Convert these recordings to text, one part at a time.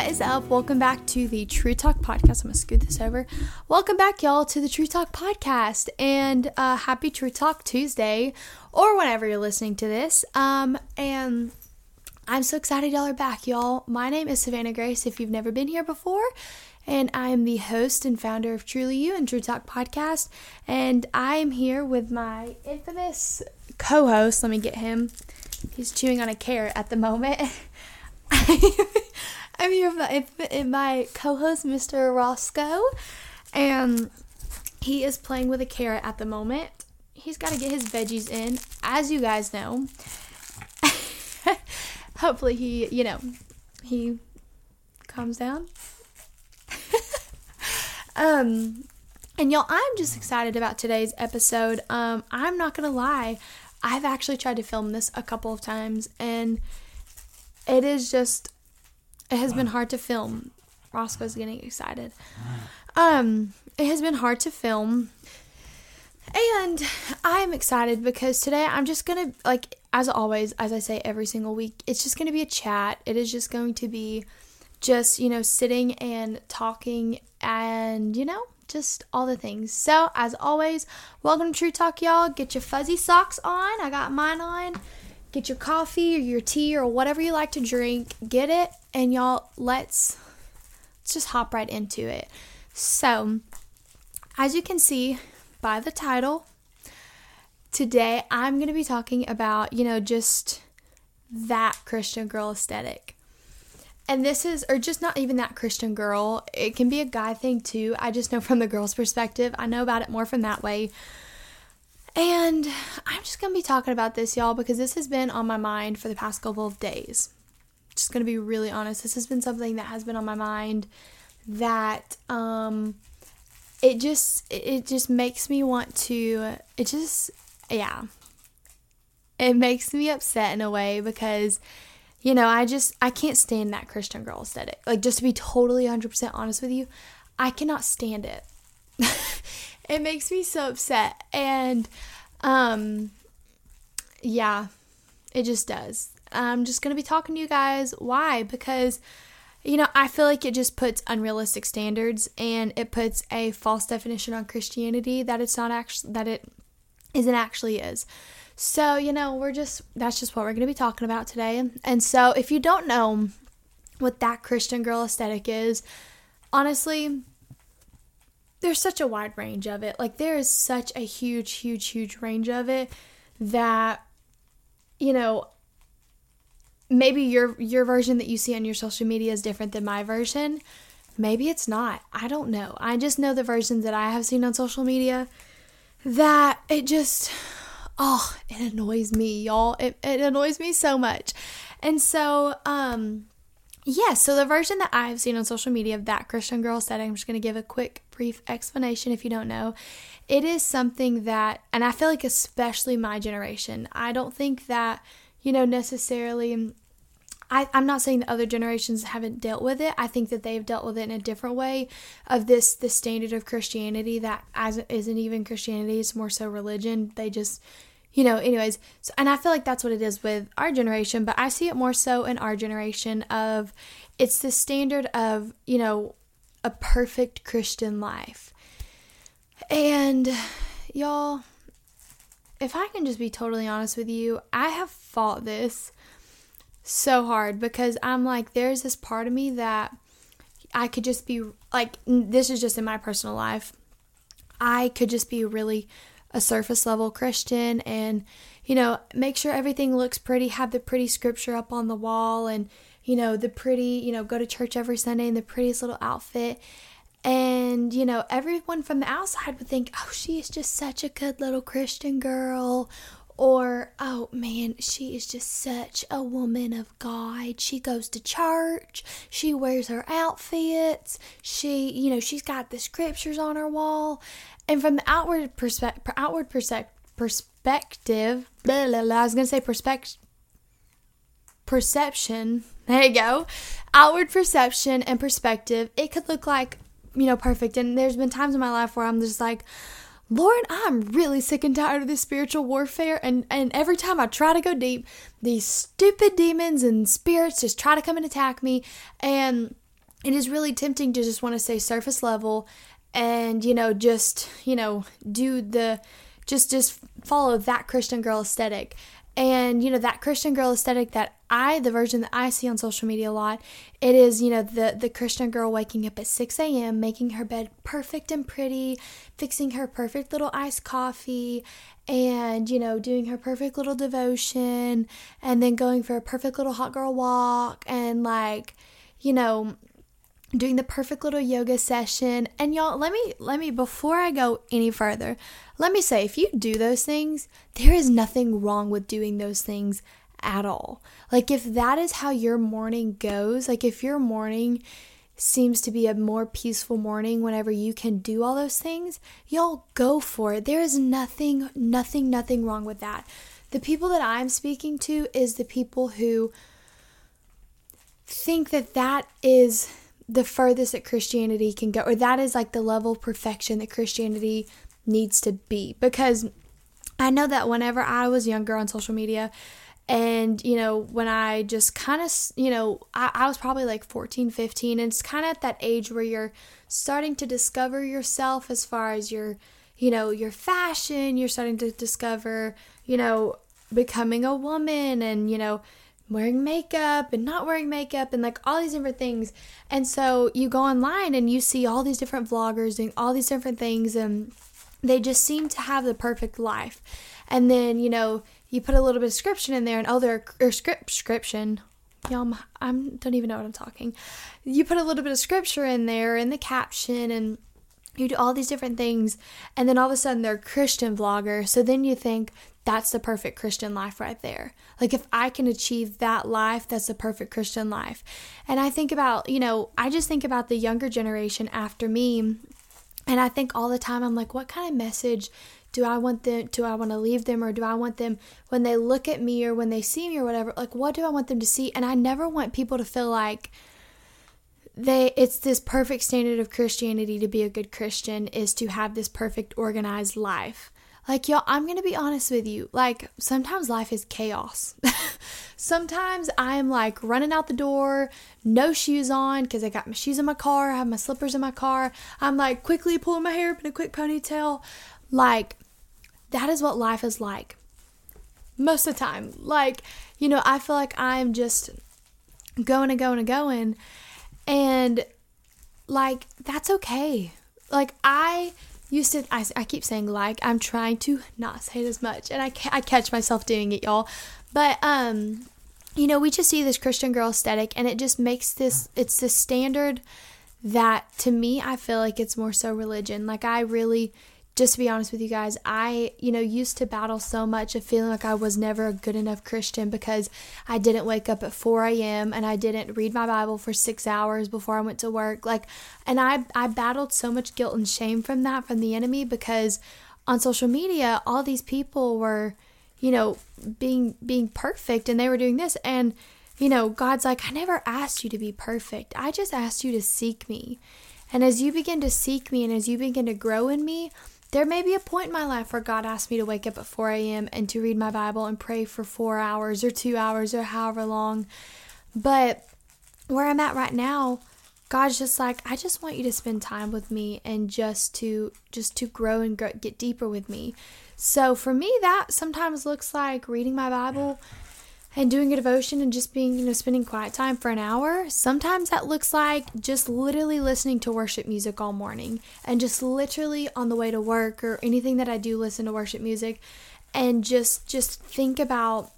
What is up? Welcome back to the True Talk podcast. I'm gonna scoot this over. Welcome back, y'all, to the True Talk podcast, and uh, happy True Talk Tuesday, or whenever you're listening to this. Um, and I'm so excited y'all are back, y'all. My name is Savannah Grace. If you've never been here before, and I am the host and founder of Truly You and True Talk podcast, and I am here with my infamous co-host. Let me get him. He's chewing on a carrot at the moment. I'm here with my co-host, Mr. Roscoe, and he is playing with a carrot at the moment. He's got to get his veggies in, as you guys know. Hopefully, he, you know, he calms down. um, and y'all, I'm just excited about today's episode. Um, I'm not gonna lie, I've actually tried to film this a couple of times, and it is just it has been hard to film. Roscoe's getting excited. Um, it has been hard to film. And I'm excited because today I'm just gonna like as always, as I say every single week, it's just gonna be a chat. It is just going to be just, you know, sitting and talking and, you know, just all the things. So, as always, welcome to True Talk, y'all. Get your fuzzy socks on. I got mine on get your coffee or your tea or whatever you like to drink, get it, and y'all let's let's just hop right into it. So, as you can see by the title, today I'm going to be talking about, you know, just that Christian girl aesthetic. And this is, or just not even that Christian girl, it can be a guy thing too. I just know from the girl's perspective. I know about it more from that way. And I'm just going to be talking about this, y'all, because this has been on my mind for the past couple of days. Just going to be really honest. This has been something that has been on my mind that um it just it just makes me want to it just yeah. It makes me upset in a way because you know, I just I can't stand that Christian girl aesthetic. Like just to be totally 100% honest with you, I cannot stand it. it makes me so upset. And um yeah, it just does. I'm just going to be talking to you guys why because you know, I feel like it just puts unrealistic standards and it puts a false definition on Christianity that it's not actually that it isn't actually is. So, you know, we're just that's just what we're going to be talking about today. And so, if you don't know what that Christian girl aesthetic is, honestly, there's such a wide range of it. Like there is such a huge, huge, huge range of it that you know maybe your your version that you see on your social media is different than my version. Maybe it's not. I don't know. I just know the versions that I have seen on social media that it just oh, it annoys me, y'all. It it annoys me so much. And so um yeah, so the version that I've seen on social media of that Christian girl said, I'm just going to give a quick, brief explanation if you don't know. It is something that, and I feel like especially my generation, I don't think that, you know, necessarily. I, I'm not saying that other generations haven't dealt with it. I think that they've dealt with it in a different way of this the standard of Christianity that as isn't even Christianity, it's more so religion. They just you know, anyways, so, and I feel like that's what it is with our generation, but I see it more so in our generation of it's the standard of, you know, a perfect Christian life. And y'all, if I can just be totally honest with you, I have fought this so hard because I'm like, there's this part of me that I could just be like, this is just in my personal life. I could just be really a surface level Christian and, you know, make sure everything looks pretty, have the pretty scripture up on the wall and, you know, the pretty, you know, go to church every Sunday in the prettiest little outfit. And, you know, everyone from the outside would think, oh, she is just such a good little Christian girl. Or, oh man, she is just such a woman of God. She goes to church. She wears her outfits. She, you know, she's got the scriptures on her wall. And from the outward perspective, outward perspective, perspective, blah, blah, blah, I was gonna say perspective, perception. There you go. Outward perception and perspective. It could look like you know perfect. And there's been times in my life where I'm just like. Lord, I'm really sick and tired of this spiritual warfare, and, and every time I try to go deep, these stupid demons and spirits just try to come and attack me. And it is really tempting to just want to say surface level and you know just you know do the just just follow that christian girl aesthetic and you know that christian girl aesthetic that i the version that i see on social media a lot it is you know the the christian girl waking up at 6 a.m making her bed perfect and pretty fixing her perfect little iced coffee and you know doing her perfect little devotion and then going for a perfect little hot girl walk and like you know doing the perfect little yoga session. And y'all let me let me before i go any further let me say if you do those things there is nothing wrong with doing those things at all. Like if that is how your morning goes like if your morning seems to be a more peaceful morning whenever you can do all those things y'all go for it. There is nothing nothing nothing wrong with that. The people that i'm speaking to is the people who think that that is the furthest that Christianity can go, or that is like the level of perfection that Christianity needs to be. Because I know that whenever I was younger on social media, and you know, when I just kind of, you know, I, I was probably like 14, 15, and it's kind of at that age where you're starting to discover yourself as far as your, you know, your fashion, you're starting to discover, you know, becoming a woman and, you know, wearing makeup and not wearing makeup and like all these different things. And so you go online and you see all these different vloggers doing all these different things and they just seem to have the perfect life. And then, you know, you put a little bit of description in there and oh, their or script description. Y'all, I don't even know what I'm talking. You put a little bit of scripture in there in the caption and you do all these different things and then all of a sudden they're christian vlogger so then you think that's the perfect christian life right there. Like if i can achieve that life that's the perfect christian life. And i think about you know i just think about the younger generation after me and i think all the time i'm like what kind of message do i want them do i want to leave them or do i want them when they look at me or when they see me or whatever like what do i want them to see? And i never want people to feel like they it's this perfect standard of Christianity to be a good Christian is to have this perfect organized life. Like y'all, I'm going to be honest with you. Like sometimes life is chaos. sometimes I'm like running out the door, no shoes on cuz I got my shoes in my car, I have my slippers in my car. I'm like quickly pulling my hair up in a quick ponytail. Like that is what life is like. Most of the time. Like, you know, I feel like I'm just going and going and going and like, that's okay. Like, I used to, I, I keep saying like, I'm trying to not say it as much. And I, I catch myself doing it, y'all. But, um, you know, we just see this Christian girl aesthetic and it just makes this, it's the standard that to me, I feel like it's more so religion. Like, I really just to be honest with you guys, I, you know, used to battle so much of feeling like I was never a good enough Christian because I didn't wake up at 4 a.m. and I didn't read my Bible for six hours before I went to work. Like, and I, I battled so much guilt and shame from that, from the enemy, because on social media, all these people were, you know, being, being perfect and they were doing this. And, you know, God's like, I never asked you to be perfect. I just asked you to seek me. And as you begin to seek me and as you begin to grow in me, there may be a point in my life where God asked me to wake up at 4 a.m. and to read my Bible and pray for four hours or two hours or however long. But where I'm at right now, God's just like, I just want you to spend time with me and just to just to grow and grow, get deeper with me. So for me, that sometimes looks like reading my Bible and doing a devotion and just being, you know, spending quiet time for an hour. Sometimes that looks like just literally listening to worship music all morning and just literally on the way to work or anything that I do listen to worship music and just just think about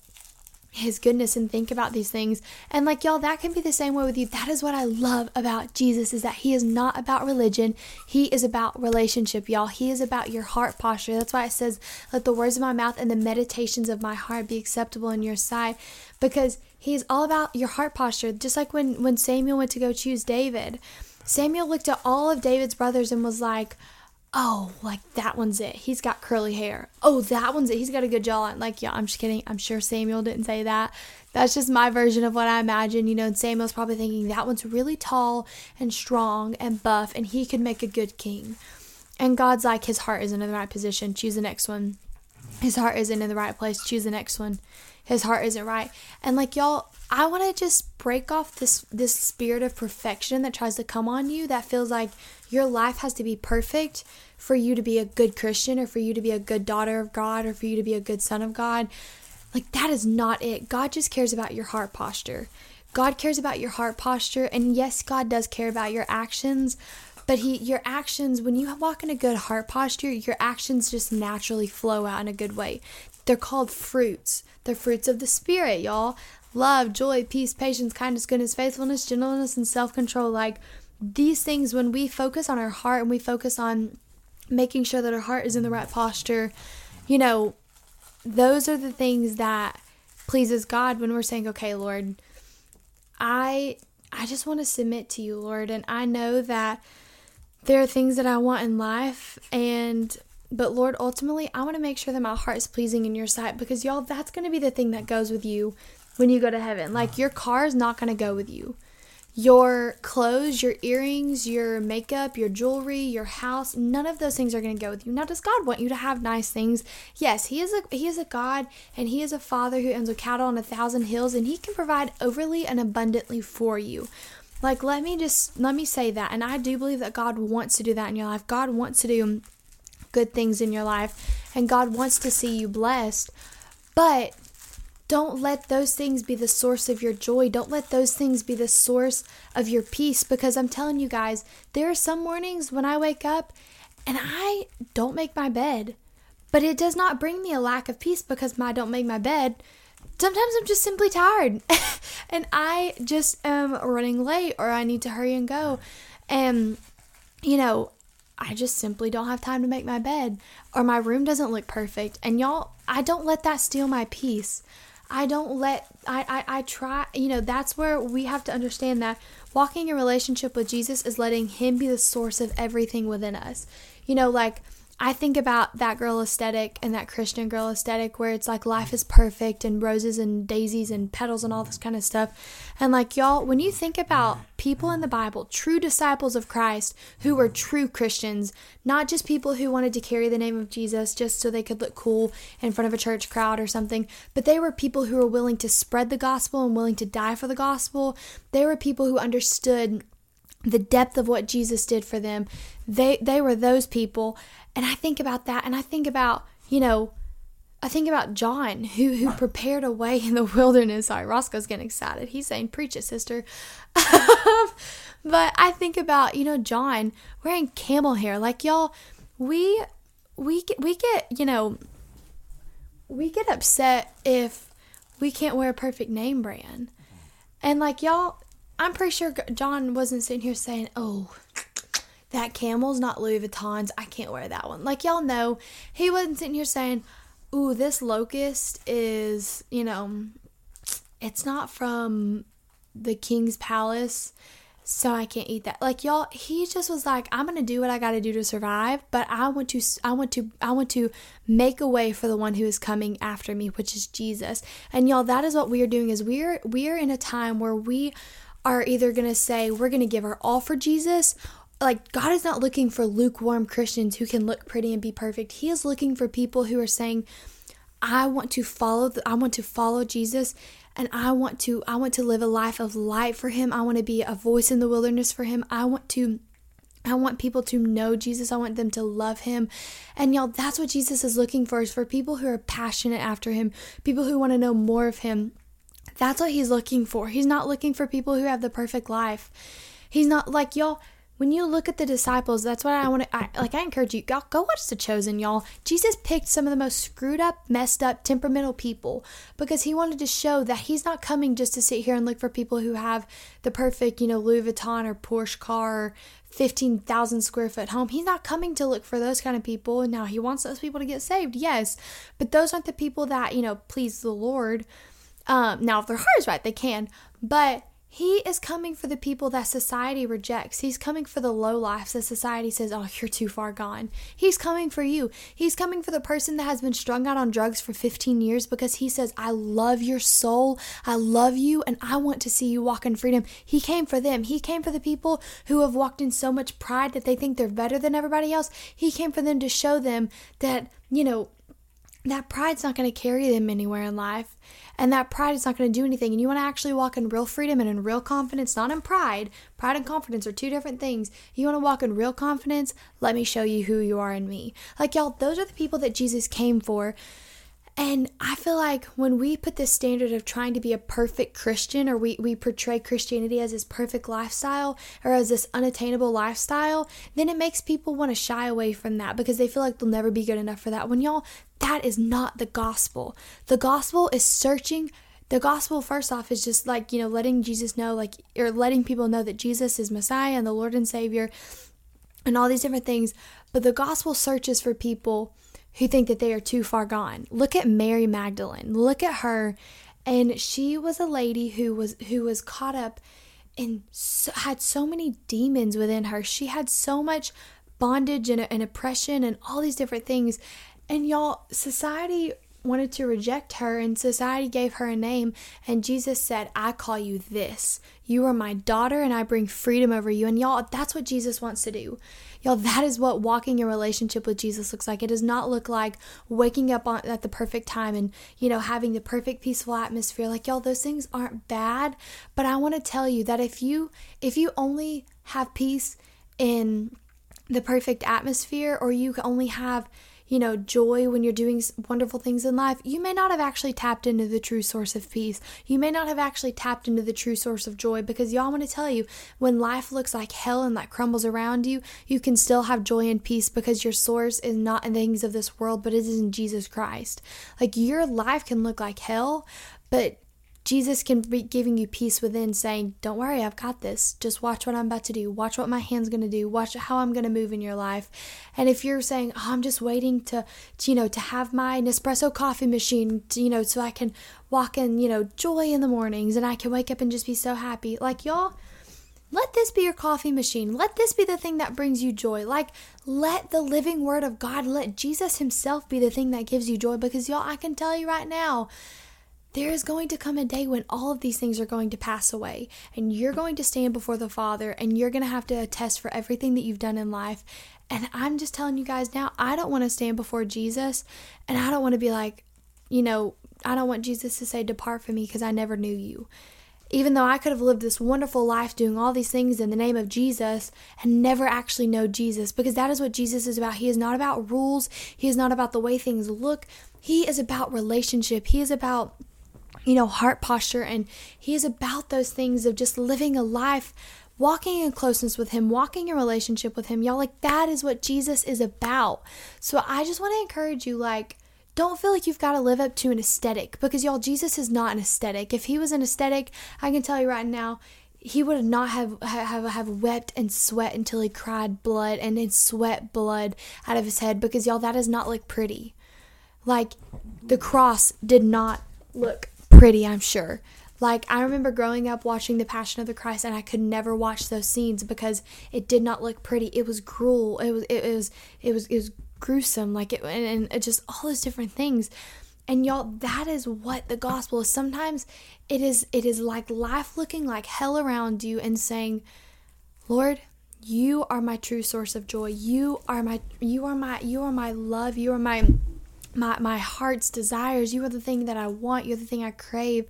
his goodness and think about these things. And like y'all, that can be the same way with you. That is what I love about Jesus is that he is not about religion. He is about relationship, y'all. He is about your heart posture. That's why it says, "Let the words of my mouth and the meditations of my heart be acceptable in your sight." Because he's all about your heart posture. Just like when when Samuel went to go choose David, Samuel looked at all of David's brothers and was like, oh, like that one's it. He's got curly hair. Oh, that one's it. He's got a good jawline. Like, yeah, I'm just kidding. I'm sure Samuel didn't say that. That's just my version of what I imagine. You know, and Samuel's probably thinking that one's really tall and strong and buff, and he could make a good king. And God's like, his heart isn't in the right position. Choose the next one. his heart isn't in the right place. Choose the next one. His heart isn't right. And like y'all, I want to just break off this this spirit of perfection that tries to come on you that feels like your life has to be perfect for you to be a good Christian or for you to be a good daughter of God or for you to be a good son of God. Like that is not it. God just cares about your heart posture. God cares about your heart posture and yes, God does care about your actions, but he your actions when you walk in a good heart posture, your actions just naturally flow out in a good way. They're called fruits. They're fruits of the spirit, y'all. Love, joy, peace, patience, kindness, goodness, faithfulness, gentleness, and self-control. Like these things when we focus on our heart and we focus on making sure that our heart is in the right posture, you know, those are the things that pleases God when we're saying, "Okay, Lord, I I just want to submit to you, Lord, and I know that there are things that I want in life and but Lord, ultimately, I want to make sure that my heart is pleasing in your sight because y'all, that's going to be the thing that goes with you when you go to heaven. Like your car is not going to go with you. Your clothes, your earrings, your makeup, your jewelry, your house, none of those things are going to go with you. Now, does God want you to have nice things? Yes, he is a he is a God and he is a father who owns a cattle on a thousand hills and he can provide overly and abundantly for you. Like let me just let me say that and I do believe that God wants to do that in your life. God wants to do good things in your life and God wants to see you blessed. But don't let those things be the source of your joy. Don't let those things be the source of your peace because I'm telling you guys, there are some mornings when I wake up and I don't make my bed. But it does not bring me a lack of peace because I don't make my bed. Sometimes I'm just simply tired and I just am running late or I need to hurry and go. And, you know, I just simply don't have time to make my bed or my room doesn't look perfect. And y'all, I don't let that steal my peace. I don't let I, I I try you know that's where we have to understand that walking in relationship with Jesus is letting him be the source of everything within us. You know like I think about that girl aesthetic and that Christian girl aesthetic where it's like life is perfect and roses and daisies and petals and all this kind of stuff. And like y'all, when you think about people in the Bible, true disciples of Christ who were true Christians, not just people who wanted to carry the name of Jesus just so they could look cool in front of a church crowd or something, but they were people who were willing to spread the gospel and willing to die for the gospel. They were people who understood the depth of what Jesus did for them. They they were those people and I think about that and I think about, you know, I think about John who who prepared a way in the wilderness. Sorry, Roscoe's getting excited. He's saying, "Preach it, sister." but I think about, you know, John wearing camel hair. Like y'all, we we get, we get, you know, we get upset if we can't wear a perfect name brand. And like y'all, I'm pretty sure John wasn't sitting here saying, "Oh, that camel's not Louis Vuitton's. I can't wear that one." Like y'all know, he wasn't sitting here saying, "Ooh, this locust is, you know, it's not from the king's palace." so I can't eat that. Like y'all, he just was like, I'm gonna do what I gotta do to survive, but I want to, I want to, I want to make a way for the one who is coming after me, which is Jesus. And y'all, that is what we are doing. Is we are we are in a time where we are either going to say we're going to give our all for Jesus like God is not looking for lukewarm Christians who can look pretty and be perfect. He is looking for people who are saying I want to follow the, I want to follow Jesus and I want to I want to live a life of light for him. I want to be a voice in the wilderness for him. I want to I want people to know Jesus. I want them to love him. And y'all, that's what Jesus is looking for is for people who are passionate after him, people who want to know more of him. That's what he's looking for. He's not looking for people who have the perfect life. He's not like y'all. When you look at the disciples, that's what I want to I, like. I encourage you, y'all, go watch The Chosen, y'all. Jesus picked some of the most screwed up, messed up, temperamental people because he wanted to show that he's not coming just to sit here and look for people who have the perfect, you know, Louis Vuitton or Porsche car or 15,000 square foot home. He's not coming to look for those kind of people. Now, he wants those people to get saved, yes, but those aren't the people that, you know, please the Lord. Um, now, if their heart is right, they can. But he is coming for the people that society rejects. He's coming for the low lives that society says, oh, you're too far gone. He's coming for you. He's coming for the person that has been strung out on drugs for 15 years because he says, I love your soul. I love you and I want to see you walk in freedom. He came for them. He came for the people who have walked in so much pride that they think they're better than everybody else. He came for them to show them that, you know, that pride's not going to carry them anywhere in life. And that pride is not going to do anything. And you want to actually walk in real freedom and in real confidence, not in pride. Pride and confidence are two different things. You want to walk in real confidence? Let me show you who you are in me. Like, y'all, those are the people that Jesus came for. And I feel like when we put this standard of trying to be a perfect Christian or we, we portray Christianity as this perfect lifestyle or as this unattainable lifestyle, then it makes people want to shy away from that because they feel like they'll never be good enough for that. When y'all, that is not the gospel. The gospel is searching. The gospel, first off, is just like, you know, letting Jesus know, like, or letting people know that Jesus is Messiah and the Lord and Savior and all these different things. But the gospel searches for people who think that they are too far gone. Look at Mary Magdalene. Look at her and she was a lady who was who was caught up and so, had so many demons within her. She had so much bondage and, and oppression and all these different things. And y'all, society wanted to reject her, and society gave her a name. And Jesus said, I call you this. You are my daughter, and I bring freedom over you. And y'all, that's what Jesus wants to do. Y'all, that is what walking in relationship with Jesus looks like. It does not look like waking up on, at the perfect time and, you know, having the perfect peaceful atmosphere. Like, y'all, those things aren't bad. But I want to tell you that if you, if you only have peace in the perfect atmosphere, or you only have, you know, joy when you're doing wonderful things in life, you may not have actually tapped into the true source of peace. You may not have actually tapped into the true source of joy because y'all want to tell you when life looks like hell and that crumbles around you, you can still have joy and peace because your source is not in things of this world, but it is in Jesus Christ. Like your life can look like hell, but Jesus can be giving you peace within, saying, Don't worry, I've got this. Just watch what I'm about to do. Watch what my hand's going to do. Watch how I'm going to move in your life. And if you're saying, oh, I'm just waiting to, to, you know, to have my Nespresso coffee machine, to, you know, so I can walk in, you know, joy in the mornings and I can wake up and just be so happy. Like, y'all, let this be your coffee machine. Let this be the thing that brings you joy. Like, let the living word of God, let Jesus Himself be the thing that gives you joy. Because, y'all, I can tell you right now, there is going to come a day when all of these things are going to pass away, and you're going to stand before the Father, and you're going to have to attest for everything that you've done in life. And I'm just telling you guys now, I don't want to stand before Jesus, and I don't want to be like, you know, I don't want Jesus to say, Depart from me because I never knew you. Even though I could have lived this wonderful life doing all these things in the name of Jesus and never actually know Jesus, because that is what Jesus is about. He is not about rules, He is not about the way things look, He is about relationship. He is about you know, heart posture. And He is about those things of just living a life, walking in closeness with Him, walking in relationship with Him. Y'all, like, that is what Jesus is about. So I just want to encourage you, like, don't feel like you've got to live up to an aesthetic because y'all Jesus is not an aesthetic. If he was an aesthetic, I can tell you right now, he would not have have have wept and sweat until he cried blood and then sweat blood out of his head because y'all that does not look pretty. Like the cross did not look pretty, I'm sure. Like, I remember growing up watching The Passion of the Christ, and I could never watch those scenes because it did not look pretty. It was cruel. It was, it was, it was, it was gruesome. Like, it, and, and just all those different things. And y'all, that is what the gospel is. Sometimes it is, it is like life looking like hell around you and saying, Lord, you are my true source of joy. You are my, you are my, you are my love. You are my, my my heart's desires. You are the thing that I want. You're the thing I crave.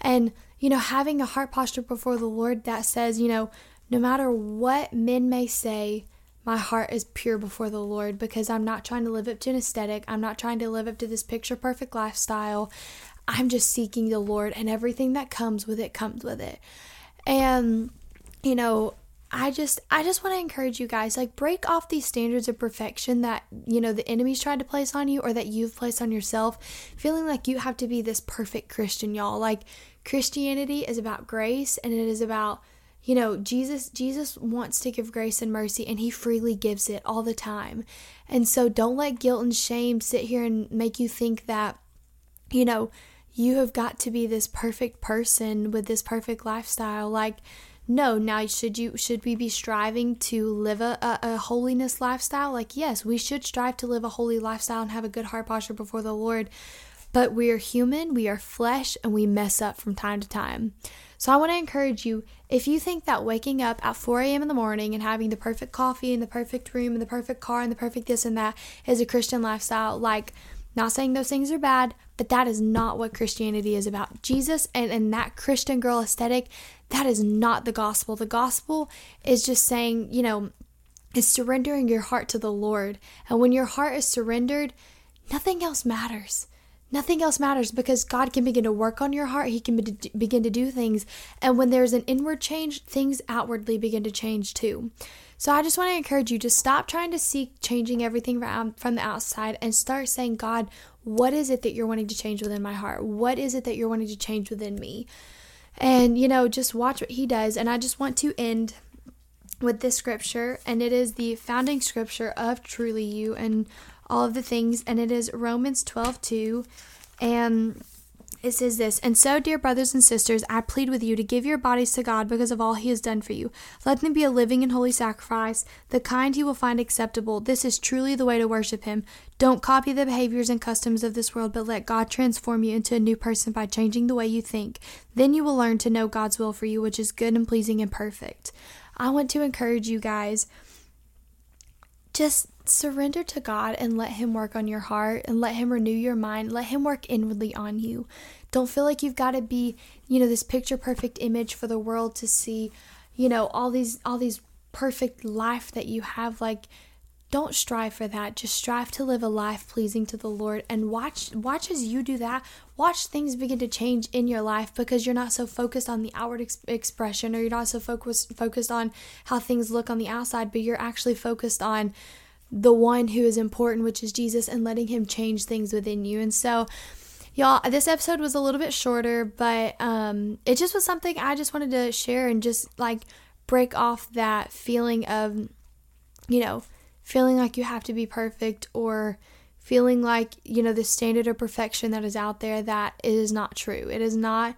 And you know, having a heart posture before the Lord that says, you know, no matter what men may say, my heart is pure before the Lord because I'm not trying to live up to an aesthetic. I'm not trying to live up to this picture perfect lifestyle. I'm just seeking the Lord and everything that comes with it comes with it. And you know, I just I just want to encourage you guys like break off these standards of perfection that you know the enemy's tried to place on you or that you've placed on yourself feeling like you have to be this perfect Christian y'all like Christianity is about grace and it is about you know Jesus Jesus wants to give grace and mercy and he freely gives it all the time. And so don't let guilt and shame sit here and make you think that you know you have got to be this perfect person with this perfect lifestyle like no now should you should we be striving to live a, a, a, holiness lifestyle? Like yes we should strive to live a holy lifestyle and have a good heart posture before the lord. But we are human we are flesh and we mess up from time to time. So i want to encourage you if you think that waking up at 4 a.m in the morning and having the perfect coffee and the perfect room and the perfect car and the perfect this and that is a christian lifestyle like Not saying those things are bad, but that is not what Christianity is about. Jesus and, and that Christian girl aesthetic, that is not the gospel. The gospel is just saying, you know, is surrendering your heart to the Lord. And when your heart is surrendered, nothing else matters. Nothing else matters because God can begin to work on your heart. He can be- begin to do things. And when there's an inward change, things outwardly begin to change too. So I just want to encourage you to stop trying to seek changing everything from the outside and start saying, God, what is it that you're wanting to change within my heart? What is it that you're wanting to change within me? And, you know, just watch what he does. And I just want to end with this scripture, and it is the founding scripture of Truly You and all of the things, and it is Romans 12 2. And it says this, and so, dear brothers and sisters, I plead with you to give your bodies to God because of all He has done for you. Let them be a living and holy sacrifice, the kind He will find acceptable. This is truly the way to worship Him. Don't copy the behaviors and customs of this world, but let God transform you into a new person by changing the way you think. Then you will learn to know God's will for you, which is good and pleasing and perfect. I want to encourage you guys just surrender to God and let Him work on your heart and let Him renew your mind. Let Him work inwardly on you. Don't feel like you've got to be, you know, this picture perfect image for the world to see, you know, all these all these perfect life that you have like don't strive for that just strive to live a life pleasing to the lord and watch watch as you do that watch things begin to change in your life because you're not so focused on the outward ex- expression or you're not so focused focused on how things look on the outside but you're actually focused on the one who is important which is Jesus and letting him change things within you and so y'all this episode was a little bit shorter but um it just was something I just wanted to share and just like break off that feeling of you know feeling like you have to be perfect or feeling like, you know, the standard of perfection that is out there that is not true. It is not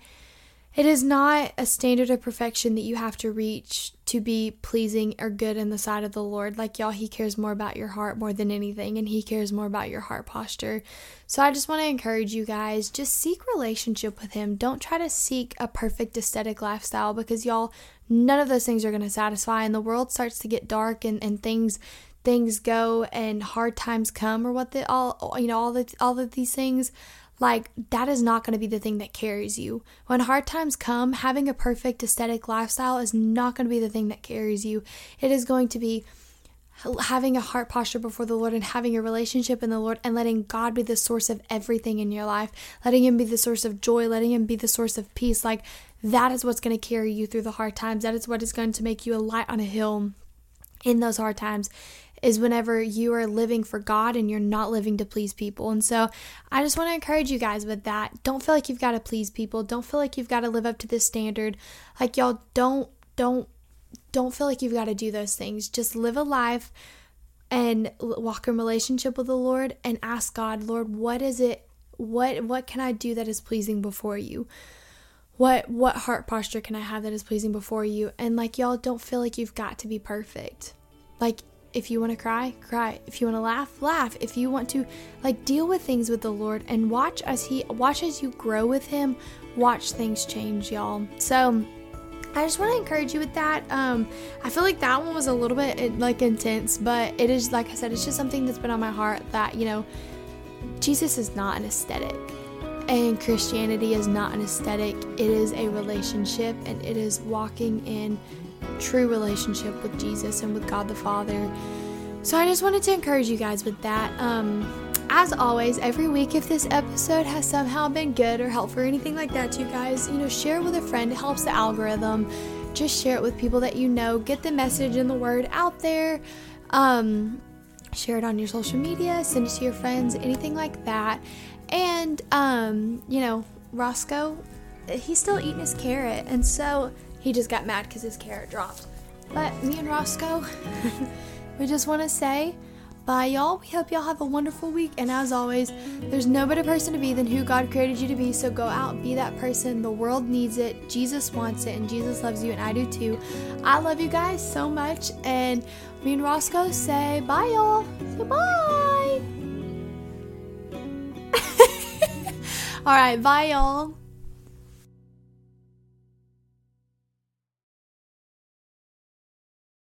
it is not a standard of perfection that you have to reach to be pleasing or good in the sight of the Lord. Like y'all, he cares more about your heart more than anything and he cares more about your heart posture. So I just want to encourage you guys, just seek relationship with him. Don't try to seek a perfect aesthetic lifestyle because y'all none of those things are going to satisfy and the world starts to get dark and, and things things go and hard times come or what the all you know all the all of these things like that is not going to be the thing that carries you when hard times come having a perfect aesthetic lifestyle is not going to be the thing that carries you it is going to be having a heart posture before the Lord and having a relationship in the Lord and letting God be the source of everything in your life, letting Him be the source of joy, letting Him be the source of peace. Like that is what's going to carry you through the hard times. That is what is going to make you a light on a hill in those hard times is whenever you are living for God and you're not living to please people. And so I just want to encourage you guys with that. Don't feel like you've got to please people. Don't feel like you've got to live up to this standard. Like y'all don't don't don't feel like you've got to do those things. Just live a life and walk in relationship with the Lord and ask God, Lord, what is it what what can I do that is pleasing before you? What what heart posture can I have that is pleasing before you? And like y'all don't feel like you've got to be perfect. Like if you want to cry, cry. If you want to laugh, laugh. If you want to like deal with things with the Lord and watch as he watch as you grow with him, watch things change, y'all. So I just want to encourage you with that. Um, I feel like that one was a little bit like intense, but it is like I said, it's just something that's been on my heart that you know, Jesus is not an aesthetic, and Christianity is not an aesthetic. It is a relationship, and it is walking in true relationship with Jesus and with God the Father. So I just wanted to encourage you guys with that. Um, as always, every week, if this episode has somehow been good or helpful or anything like that to you guys, you know, share it with a friend. It helps the algorithm. Just share it with people that you know. Get the message and the word out there. Um, share it on your social media. Send it to your friends. Anything like that. And um, you know, Roscoe, he's still eating his carrot, and so he just got mad because his carrot dropped. But me and Roscoe, we just want to say bye, y'all. We hope y'all have a wonderful week. And as always, there's no better person to be than who God created you to be. So go out, be that person. The world needs it. Jesus wants it, and Jesus loves you, and I do too. I love you guys so much. And me and Roscoe say bye, y'all. Say bye. All right, bye, y'all.